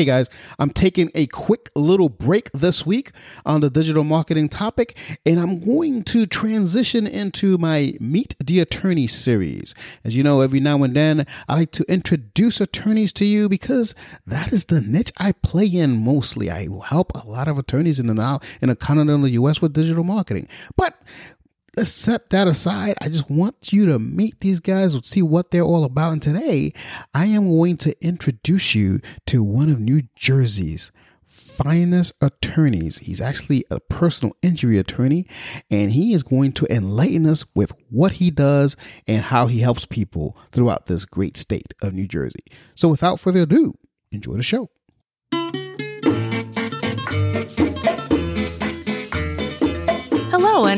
Hey guys, I'm taking a quick little break this week on the digital marketing topic, and I'm going to transition into my Meet the Attorney series. As you know, every now and then I like to introduce attorneys to you because that is the niche I play in mostly. I help a lot of attorneys in the now in the continental US with digital marketing. But set that aside. I just want you to meet these guys and see what they're all about. And today, I am going to introduce you to one of New Jersey's finest attorneys. He's actually a personal injury attorney, and he is going to enlighten us with what he does and how he helps people throughout this great state of New Jersey. So, without further ado, enjoy the show.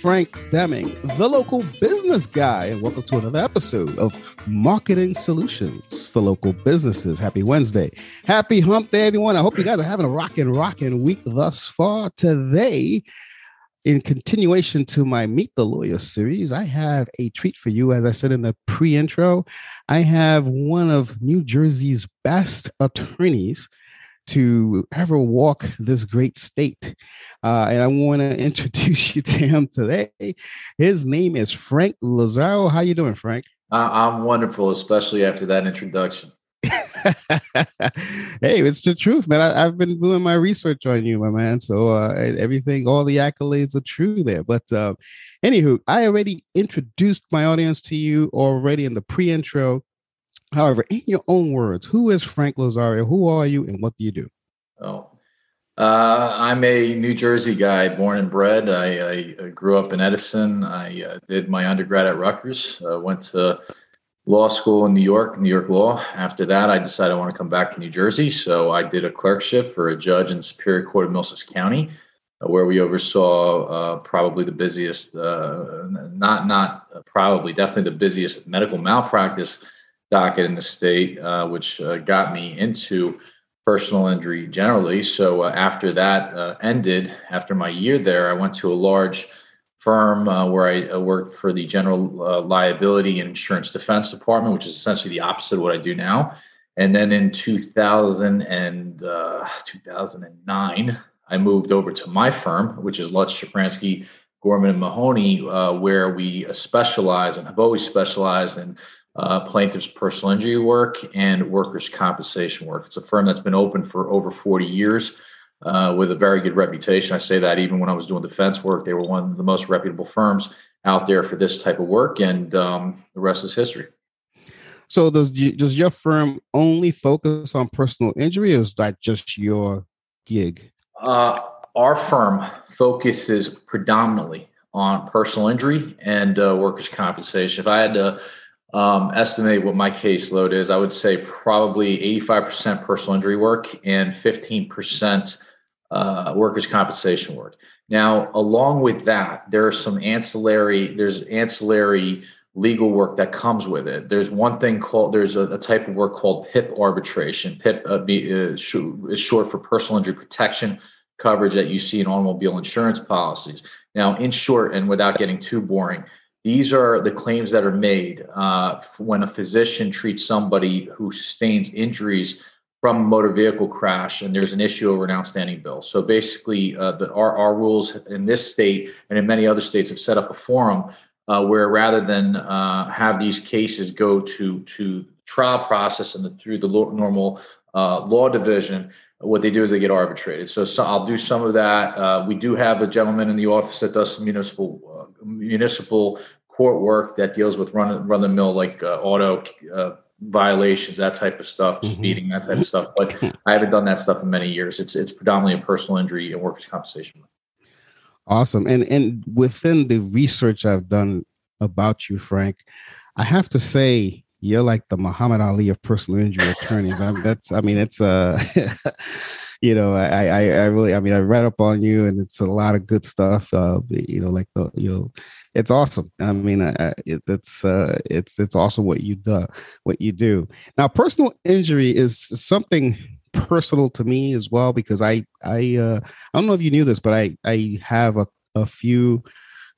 Frank Deming, the local business guy, and welcome to another episode of Marketing Solutions for Local Businesses. Happy Wednesday. Happy hump day, everyone. I hope you guys are having a rockin', rockin' week thus far. Today, in continuation to my Meet the Lawyer series, I have a treat for you. As I said in the pre intro, I have one of New Jersey's best attorneys to ever walk this great state. Uh, and I want to introduce you to him today. His name is Frank Lazzaro. How you doing, Frank? Uh, I'm wonderful, especially after that introduction. hey, it's the truth, man. I, have been doing my research on you, my man. So uh, everything, all the accolades are true there. But uh, anywho, I already introduced my audience to you already in the pre-intro. However, in your own words, who is Frank Lazzaro? Who are you and what do you do? Oh, uh, I'm a New Jersey guy, born and bred. I, I grew up in Edison. I uh, did my undergrad at Rutgers. Uh, went to law school in New York, New York law. After that, I decided I want to come back to New Jersey. So I did a clerkship for a judge in Superior Court of Middlesex County, uh, where we oversaw uh, probably the busiest, uh, not not probably, definitely the busiest medical malpractice docket in the state, uh, which uh, got me into personal injury generally. So uh, after that uh, ended, after my year there, I went to a large firm uh, where I uh, worked for the General Liability and Insurance Defense Department, which is essentially the opposite of what I do now. And then in 2000 and 2009, I moved over to my firm, which is Lutz Shafranski Gorman and Mahoney, where we specialize and have always specialized in uh, plaintiff's personal injury work and workers' compensation work. It's a firm that's been open for over 40 years uh, with a very good reputation. I say that even when I was doing defense work, they were one of the most reputable firms out there for this type of work, and um, the rest is history. So, does does your firm only focus on personal injury, or is that just your gig? Uh, our firm focuses predominantly on personal injury and uh, workers' compensation. If I had to um, estimate what my caseload is, I would say probably 85% personal injury work and 15% uh, workers' compensation work. Now, along with that, there are some ancillary, there's ancillary legal work that comes with it. There's one thing called, there's a, a type of work called PIP arbitration. PIP uh, be, uh, is short for personal injury protection coverage that you see in automobile insurance policies. Now, in short, and without getting too boring, these are the claims that are made uh, when a physician treats somebody who sustains injuries from a motor vehicle crash and there's an issue over an outstanding bill. So basically, uh, the, our, our rules in this state and in many other states have set up a forum uh, where rather than uh, have these cases go to, to trial process and the, through the normal uh, law division, what they do is they get arbitrated. So, so I'll do some of that. Uh, we do have a gentleman in the office that does some municipal uh, municipal court work that deals with run run the mill like uh, auto uh, violations, that type of stuff, mm-hmm. speeding, that type of stuff. But I haven't done that stuff in many years. It's it's predominantly a personal injury and workers' compensation. Awesome, and and within the research I've done about you, Frank, I have to say you're like the Muhammad Ali of personal injury attorneys. I, that's, I mean, it's uh, you know, I, I, I really, I mean, I read up on you, and it's a lot of good stuff. Uh, you know, like the, you know, it's awesome. I mean, I, it, it's, uh, it's, it's awesome what you do, what you do. Now, personal injury is something personal to me as well because I, I, uh, I don't know if you knew this, but I, I have a, a few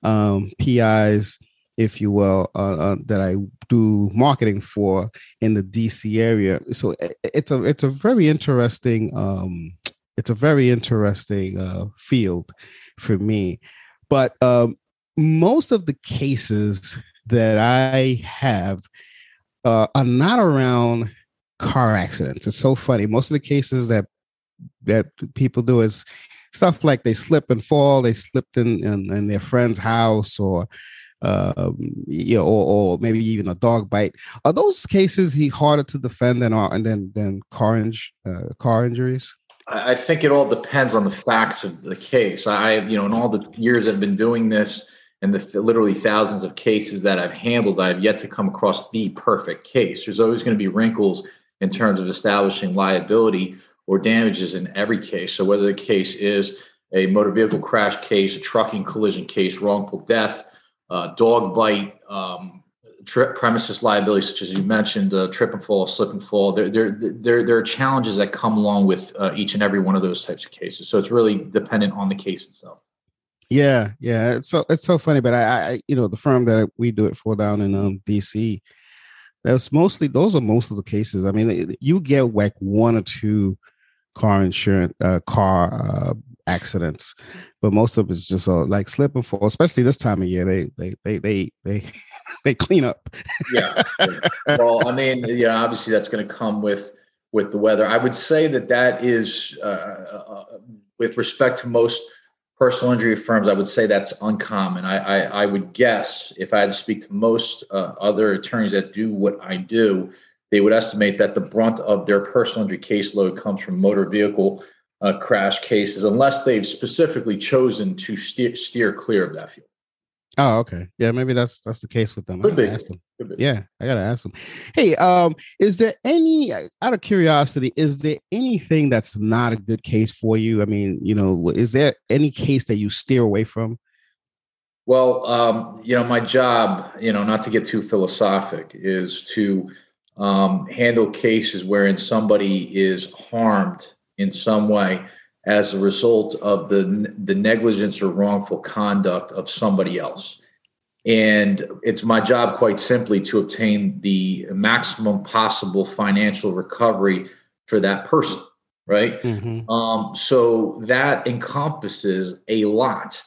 um, PIs if you will, uh, uh, that I do marketing for in the DC area. So it's a it's a very interesting um, it's a very interesting uh, field for me. But um, most of the cases that I have uh, are not around car accidents. It's so funny. Most of the cases that that people do is stuff like they slip and fall. They slipped in, in, in their friend's house or uh, you know, or, or, maybe even a dog bite. Are those cases he harder to defend than are and then than car in, uh, car injuries? I think it all depends on the facts of the case. I, you know, in all the years I've been doing this, and the literally thousands of cases that I've handled, I've yet to come across the perfect case. There's always going to be wrinkles in terms of establishing liability or damages in every case. So whether the case is a motor vehicle crash case, a trucking collision case, wrongful death, uh, dog bite, um, premises liability, such as you mentioned, uh, trip and fall, slip and fall. There, there, there, there are challenges that come along with uh, each and every one of those types of cases. So it's really dependent on the case itself. Yeah, yeah. It's so it's so funny, but I, I you know, the firm that we do it for down in um, DC, that's mostly those are most of the cases. I mean, you get like one or two car insurance, uh, car uh, accidents, but most of it's just uh, like slip and fall. Especially this time of year, they they they they they they clean up. yeah. Well, I mean, you know, obviously that's going to come with with the weather. I would say that that is, uh, uh, with respect to most personal injury firms, I would say that's uncommon. I, I, I would guess if I had to speak to most uh, other attorneys that do what I do, they would estimate that the brunt of their personal injury caseload comes from motor vehicle uh, crash cases unless they've specifically chosen to steer, steer clear of that field. Oh, okay. Yeah, maybe that's that's the case with them. Could I ask them. Yeah, I gotta ask them. Hey, um, is there any out of curiosity, is there anything that's not a good case for you? I mean, you know, is there any case that you steer away from? Well, um, you know, my job, you know, not to get too philosophic, is to um, handle cases wherein somebody is harmed in some way as a result of the the negligence or wrongful conduct of somebody else. And it's my job quite simply to obtain the maximum possible financial recovery for that person right? Mm-hmm. um, so that encompasses a lot.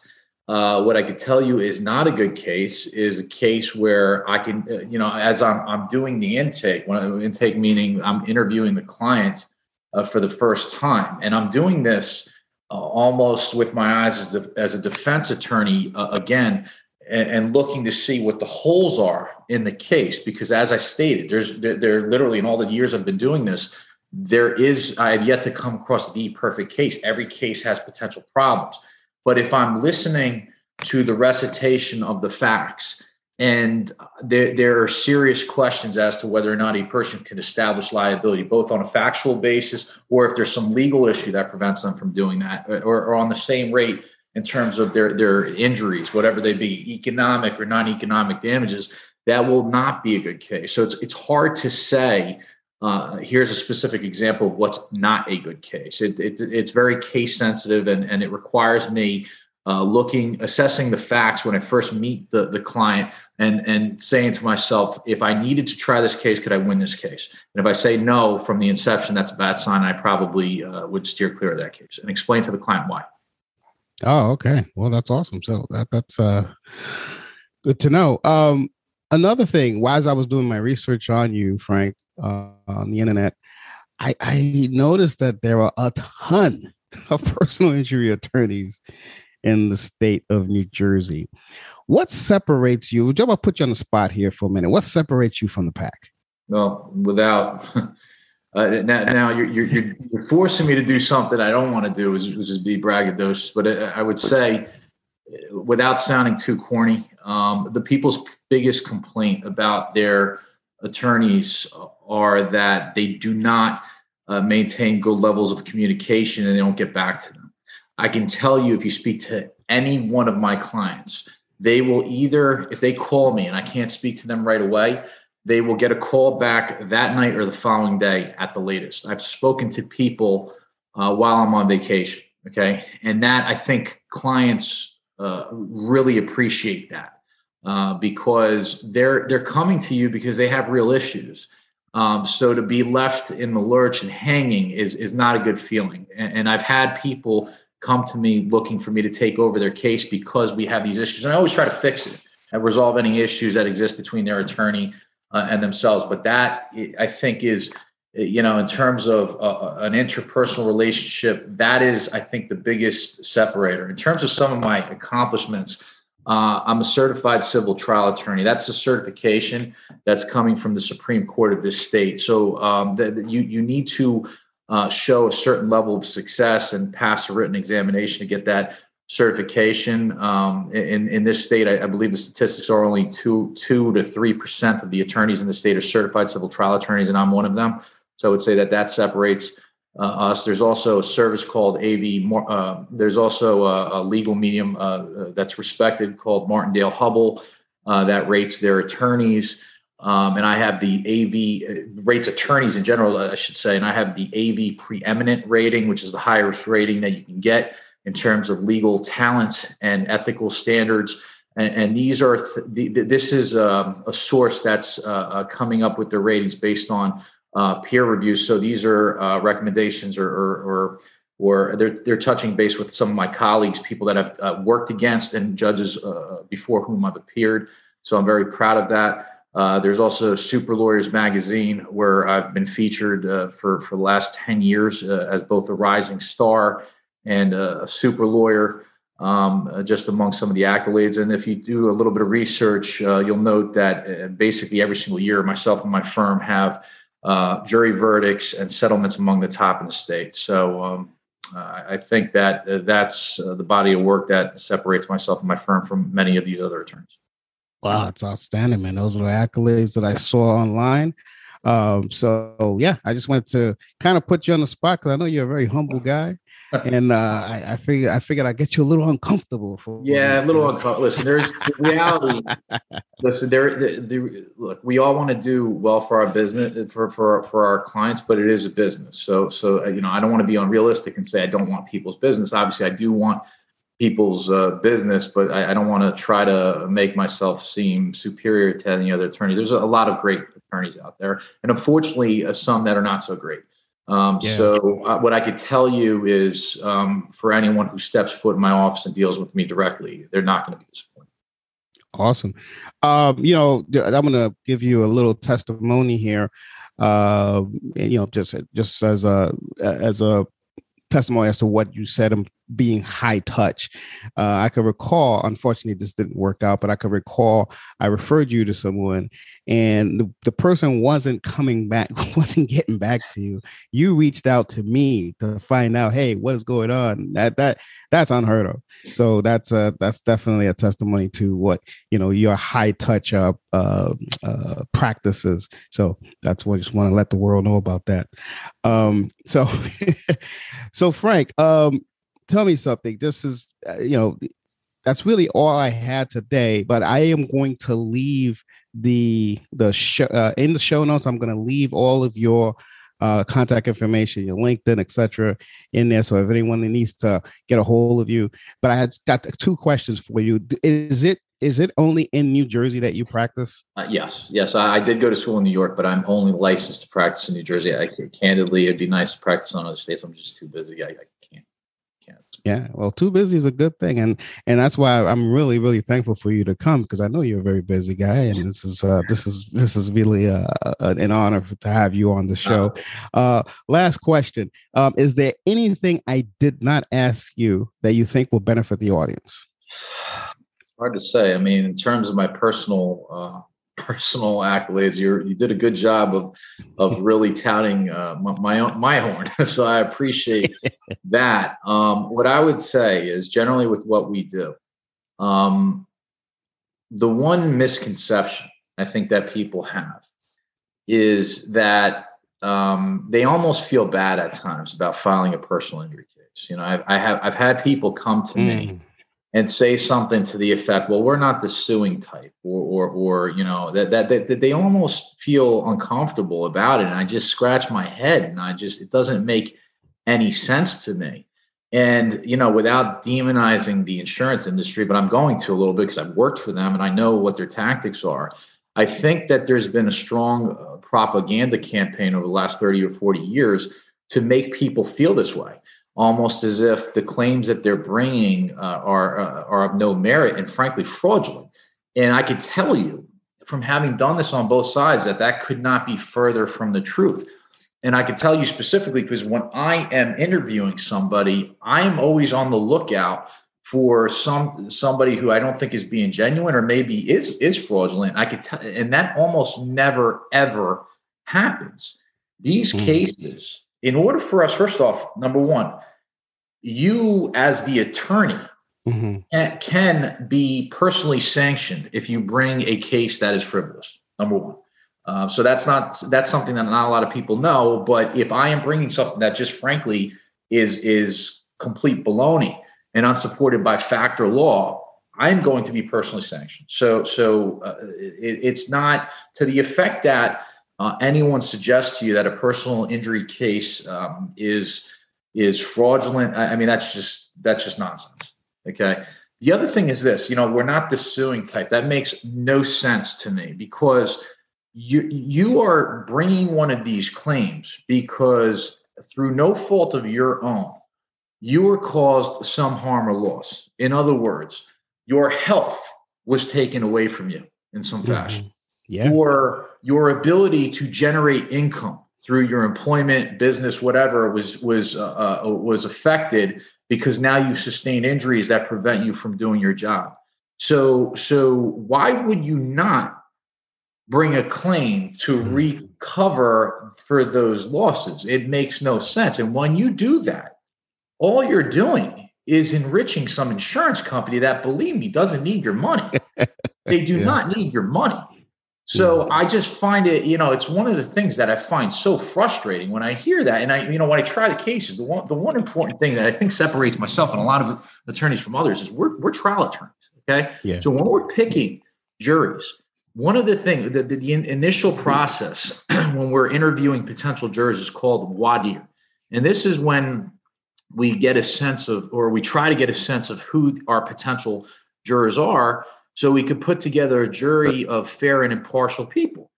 Uh, what I could tell you is not a good case is a case where I can, uh, you know, as I'm, I'm doing the intake, when I, intake meaning I'm interviewing the client, uh, for the first time. And I'm doing this uh, almost with my eyes as, a, as a defense attorney uh, again, and, and, looking to see what the holes are in the case. Because as I stated, there's there, there literally in all the years I've been doing this, there is I have yet to come across the perfect case. Every case has potential problems. But if I'm listening to the recitation of the facts and there, there are serious questions as to whether or not a person can establish liability, both on a factual basis or if there's some legal issue that prevents them from doing that, or, or on the same rate in terms of their, their injuries, whatever they be, economic or non economic damages, that will not be a good case. So it's, it's hard to say. Uh, here's a specific example of what's not a good case. It, it, it's very case sensitive and, and it requires me uh, looking, assessing the facts when I first meet the, the client and, and saying to myself, if I needed to try this case, could I win this case? And if I say no from the inception, that's a bad sign. I probably uh, would steer clear of that case and explain to the client why. Oh, okay. Well, that's awesome. So that, that's uh, good to know. Um, another thing, as I was doing my research on you, Frank, uh, on the internet, I, I noticed that there are a ton of personal injury attorneys in the state of New Jersey. What separates you? I'll put you on the spot here for a minute. What separates you from the pack? Well, without uh, now, now you're, you're, you're forcing me to do something I don't want to do, which is be braggadocious. But uh, I would say, without sounding too corny, um, the people's biggest complaint about their attorneys are that they do not uh, maintain good levels of communication and they don't get back to them. I can tell you if you speak to any one of my clients, they will either, if they call me and I can't speak to them right away, they will get a call back that night or the following day at the latest. I've spoken to people uh, while I'm on vacation. Okay. And that I think clients uh, really appreciate that uh, because they're they're coming to you because they have real issues. Um, so to be left in the lurch and hanging is is not a good feeling. And, and, I've had people come to me looking for me to take over their case because we have these issues, and I always try to fix it and resolve any issues that exist between their attorney uh, and themselves. But that I think is you know in terms of uh, uh, an interpersonal relationship that is i think the biggest separator in terms of some of my accomplishments uh, I'm a certified civil trial attorney. That's a certification that's coming from the Supreme Court of this state. So um, that you you need to uh, show a certain level of success and pass a written examination to get that certification. Um, in in this state, I, I, believe the statistics are only two two to three percent of the attorneys in the state are certified civil trial attorneys, and I'm one of them. So I would say that that separates uh, us. There's also a service called AV. Uh, there's also a, a legal medium uh, uh, that's respected called Martindale Hubbell uh, that rates their attorneys. Um, and I have the AV rates attorneys in general, I should say, and I have the AV preeminent rating, which is the highest rating that you can get in terms of legal talent and ethical standards. And, and these are th- this is um, a source that's uh, coming up with their ratings based on uh, peer reviews. So these are uh, recommendations or, or, or, or, they're, they're touching base with some of my colleagues, people that I've uh, worked against and judges uh, before whom I've appeared. So I'm very proud of that. Uh, there's also Super Lawyers Magazine, where I've been featured uh, for, for the last 10 years as both a rising star and a super lawyer. Um, just among some of the accolades. And if you do a little bit of research, you'll note that basically every single year, myself and my firm have uh, jury verdicts and settlements among the top in the state. So um, uh, I think that uh, that's uh, the body of work that separates myself and my firm from many of these other attorneys. Wow, it's outstanding, man. Those are the accolades that I saw online. Um, so yeah, I just wanted to kind of put you on the spot because I know you're a very humble guy and uh, I, I figured I figured I'd get you a little uncomfortable. For yeah, a little uncomfortable. Listen, there's the reality. listen, there. The, the, look, we all want to do well for our business, for for for our clients, but it is a business. So so uh, you know, I don't want to be unrealistic and say I don't want people's business. Obviously, I do want people's uh, business, but I, I don't want to try to make myself seem superior to any other attorney. There's a, a lot of great attorneys out there, and unfortunately, uh, some that are not so great. Um, yeah. So uh, what I could tell you is, um, for anyone who steps foot in my office and deals with me directly, they're not going to be disappointed. Awesome. Um, you know, I'm going to give you a little testimony here. Uh, you know, just just as a as a testimony as to what you said being high touch. Uh, I could recall, unfortunately, this didn't work out, but I could recall I referred you to someone and the, the person wasn't coming back, wasn't getting back to you. You reached out to me to find out, hey, what is going on? That that that's unheard of. So that's uh that's definitely a testimony to what you know your high touch uh, uh, uh practices. So that's what I just want to let the world know about that. Um, so so Frank, um, tell me something. This is, uh, you know, that's really all I had today. But I am going to leave the the show uh, in the show notes. I'm going to leave all of your uh, contact information, your LinkedIn, etc., in there. So if anyone needs to get a hold of you, but I had got two questions for you. Is it is it only in New Jersey that you practice? Uh, yes, yes. I, I, did go to school in New York, but I'm only licensed to practice in New Jersey. I, candidly, it'd be nice to practice on other states. I'm just too busy. I, I yeah, well, too busy is a good thing, and and that's why I'm really really thankful for you to come because I know you're a very busy guy, and this is uh, this is this is really uh, an honor to have you on the show. Uh, last question: um, Is there anything I did not ask you that you think will benefit the audience? It's hard to say. I mean, in terms of my personal uh, personal accolades. You you did a good job of of really touting uh, my my, own, my horn, so I appreciate that. Um, what I would say is generally with what we do, um, the one misconception I think that people have is that um, they almost feel bad at times about filing a personal injury case. You know, I've, I have I've had people come to mm. me and say something to the effect, "Well, we're not the suing type," or or, or you know that, that that they almost feel uncomfortable about it, and I just scratch my head, and I just it doesn't make any sense to me. And you know, without demonizing the insurance industry, but I'm going to a little bit because I've worked for them and I know what their tactics are. I think that there's been a strong uh, propaganda campaign over the last 30 or 40 years to make people feel this way, almost as if the claims that they're bringing uh, are uh, are of no merit and frankly fraudulent. And I could tell you from having done this on both sides that that could not be further from the truth. And I can tell you specifically because when I am interviewing somebody, I am always on the lookout for some somebody who I don't think is being genuine or maybe is is fraudulent. I could tell, and that almost never ever happens. These mm-hmm. cases, in order for us, first off, number one, you as the attorney mm-hmm. can, can be personally sanctioned if you bring a case that is frivolous. Number one. Uh, so that's not that's something that not a lot of people know. But if I am bringing something that just frankly is is complete baloney, and unsupported by fact or law, I'm going to be personally sanctioned. So, so uh, it, it's not to the effect that uh, anyone suggests to you that a personal injury case um, is is fraudulent. I, I mean, that's just that's just nonsense. Okay. The other thing is this, you know, we're not the suing type. That makes no sense to me because you you are bringing one of these claims because through no fault of your own you were caused some harm or loss. In other words, your health was taken away from you in some mm-hmm. fashion. Yeah. Or your ability to generate income through your employment, business, whatever was was uh, uh, was affected because now you sustain injuries that prevent you from doing your job. So so why would you not bring a claim to mm-hmm. recover for those losses? It makes no sense. And when you do that, all you're doing is enriching some insurance company that, believe me, doesn't need your money. they do yeah. not need your money. So yeah. I just find it, you know, it's one of the things that I find so frustrating when I hear that. And I, you know, when I try the cases, the one the one important thing that I think separates myself and a lot of attorneys from others is we're we're trial attorneys. Okay. Yeah. So when we're picking juries, one of the things the, the, the initial hmm. process when we're interviewing potential jurors is called dire. And this is when we get a sense of, or we try to get a sense of who our potential jurors are, so we could put together a jury of fair and impartial people.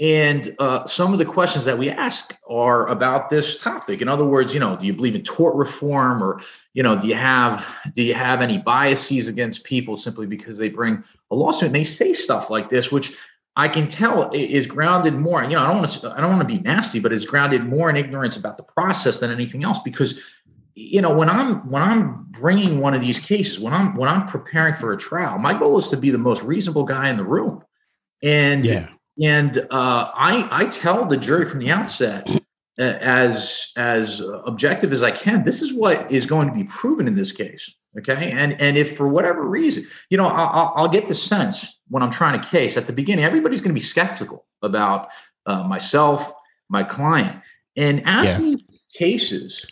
And uh, some of the questions that we ask are about this topic. In other words, you know, do you believe in tort reform, or you know, do you have do you have any biases against people simply because they bring a lawsuit? And they say stuff like this, which I can tell is grounded more. You know, I don't want to I don't want to be nasty, but it's grounded more in ignorance about the process than anything else because you know when i'm when i'm bringing one of these cases when i'm when i'm preparing for a trial my goal is to be the most reasonable guy in the room and yeah. and uh, i i tell the jury from the outset as as objective as i can this is what is going to be proven in this case okay and and if for whatever reason you know i'll, I'll get the sense when i'm trying a case at the beginning everybody's going to be skeptical about uh, myself my client and as yeah. these cases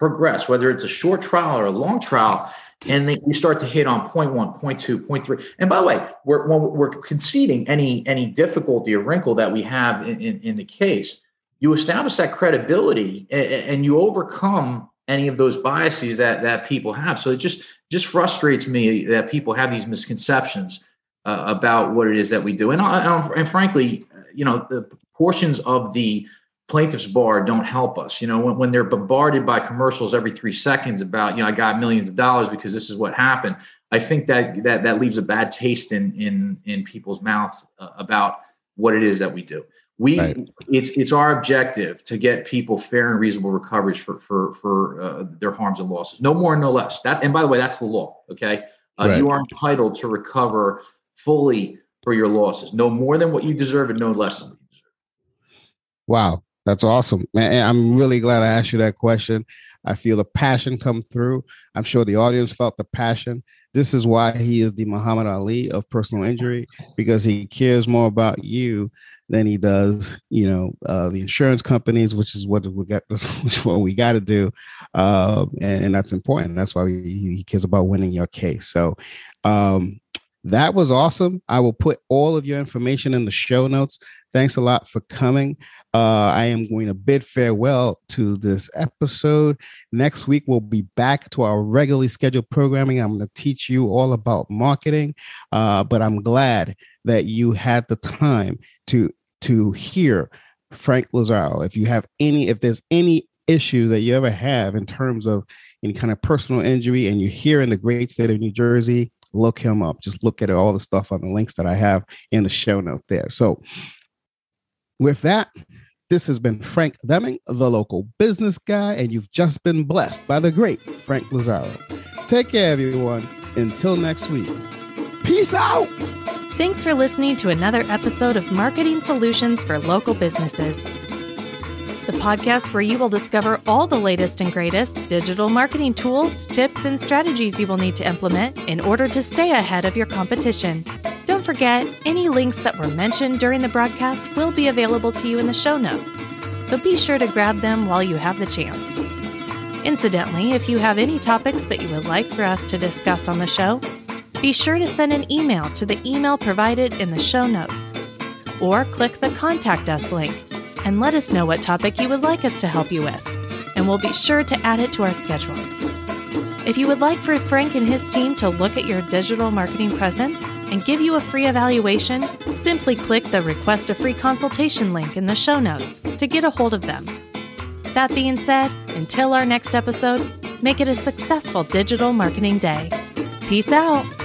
progress, whether it's a short trial or a long trial, and they, we start to hit on point one, point two, point three. And by the way, we're, we're conceding any any difficulty or wrinkle that we have in, in, in the case, you establish that credibility and, and, you overcome any of those biases that that people have. So it just just frustrates me that people have these misconceptions uh, about what it is that we do. And, and, and frankly, you know, the portions of the plaintiffs bar don't help us. You know, when, when they're bombarded by commercials every three seconds about, you know, I got millions of dollars because this is what happened. I think that that that leaves a bad taste in in in people's mouth uh, about what it is that we do. We right. it's it's our objective to get people fair and reasonable recoveries for for for uh, their harms and losses. No more, no less. That and by the way, that's the law. Okay, uh, right. you are entitled to recover fully for your losses, no more than what you deserve and no less than what you deserve. Wow. That's awesome. Man, I'm really glad I asked you that question. I feel the passion come through. I'm sure the audience felt the passion. This is why he is the Muhammad Ali of personal injury because he cares more about you than he does, you know, uh, the insurance companies, which is what we got, which is what we got to do, uh, and, and, that's important. That's why he, he cares about winning your case. So, um, that was awesome. I will put all of your information in the show notes. Thanks a lot for coming. Uh, I am going to bid farewell to this episode. Next week, we'll be back to our regularly scheduled programming. I'm going to teach you all about marketing, uh, but I'm glad that you had the time to to hear Frank Lazzaro. If you have any, if there's any issues that you ever have in terms of any kind of personal injury, and you're here in the great state of New Jersey, look him up. Just look at all the stuff on the links that I have in the show note there. So with that, this has been Frank Deming, the local business guy, and you've just been blessed by the great Frank Lazzaro. Take care, everyone. Until next week. Peace out. Thanks for listening to another episode of Marketing Solutions for Local Businesses, the podcast where you will discover all the latest and greatest digital marketing tools, tips, and strategies you will need to implement in order to stay ahead of your competition. Don't forget, any links that were mentioned during the broadcast will be available to you in the show notes, so be sure to grab them while you have the chance. Incidentally, if you have any topics that you would like for us to discuss on the show, be sure to send an email to the email provided in the show notes, or click the Contact Us link and let us know what topic you would like us to help you with, and we'll be sure to add it to our schedule. If you would like for Frank and his team to look at your digital marketing presence, and give you a free evaluation, simply click the Request a Free Consultation link in the show notes to get a hold of them. That being said, until our next episode, make it a successful digital marketing day. Peace out.